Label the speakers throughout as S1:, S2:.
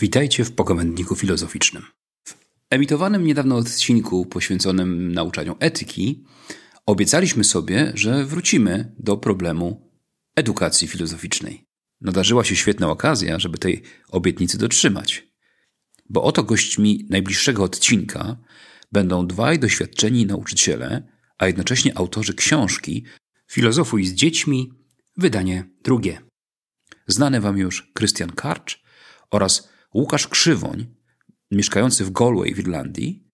S1: Witajcie w pogawędniku filozoficznym. W emitowanym niedawno odcinku poświęconym nauczaniu etyki obiecaliśmy sobie, że wrócimy do problemu edukacji filozoficznej. Nadarzyła się świetna okazja, żeby tej obietnicy dotrzymać. Bo oto gośćmi najbliższego odcinka będą dwaj doświadczeni nauczyciele, a jednocześnie autorzy książki Filozofuj z dziećmi, wydanie drugie. Znany wam już Krystian Karcz oraz Łukasz Krzywoń, mieszkający w Galway w Irlandii,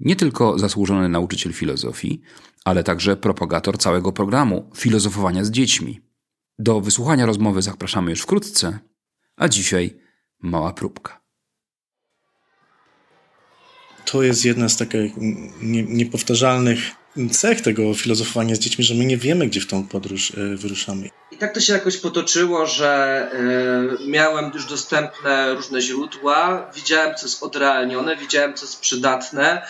S1: nie tylko zasłużony nauczyciel filozofii, ale także propagator całego programu filozofowania z dziećmi. Do wysłuchania rozmowy zapraszamy już wkrótce, a dzisiaj mała próbka.
S2: To jest jedna z takich niepowtarzalnych cech tego filozofowania z dziećmi, że my nie wiemy, gdzie w tą podróż e, wyruszamy.
S3: I tak to się jakoś potoczyło, że y, miałem już dostępne różne źródła, widziałem, co jest odrealnione, widziałem, co jest przydatne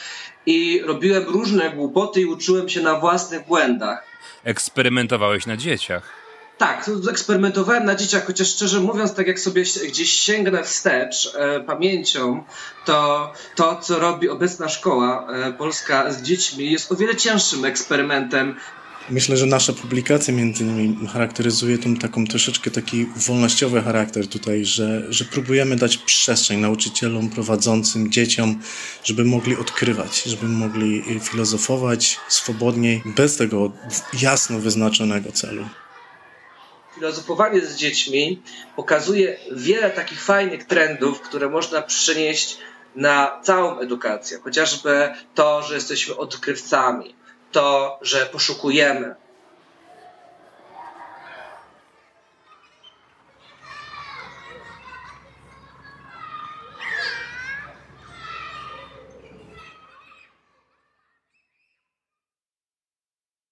S3: i robiłem różne głupoty i uczyłem się na własnych błędach.
S1: Eksperymentowałeś na dzieciach.
S3: Tak, eksperymentowałem na dzieciach, chociaż szczerze mówiąc, tak jak sobie gdzieś sięgnę wstecz e, pamięcią, to to, co robi obecna szkoła e, polska z dziećmi, jest o wiele cięższym eksperymentem.
S2: Myślę, że nasza publikacja między innymi charakteryzuje tą taką troszeczkę taki wolnościowy charakter tutaj, że, że próbujemy dać przestrzeń nauczycielom, prowadzącym, dzieciom, żeby mogli odkrywać, żeby mogli filozofować swobodniej, bez tego jasno wyznaczonego celu
S3: filozofowanie z dziećmi pokazuje wiele takich fajnych trendów, które można przenieść na całą edukację. Chociażby to, że jesteśmy odkrywcami, to, że poszukujemy,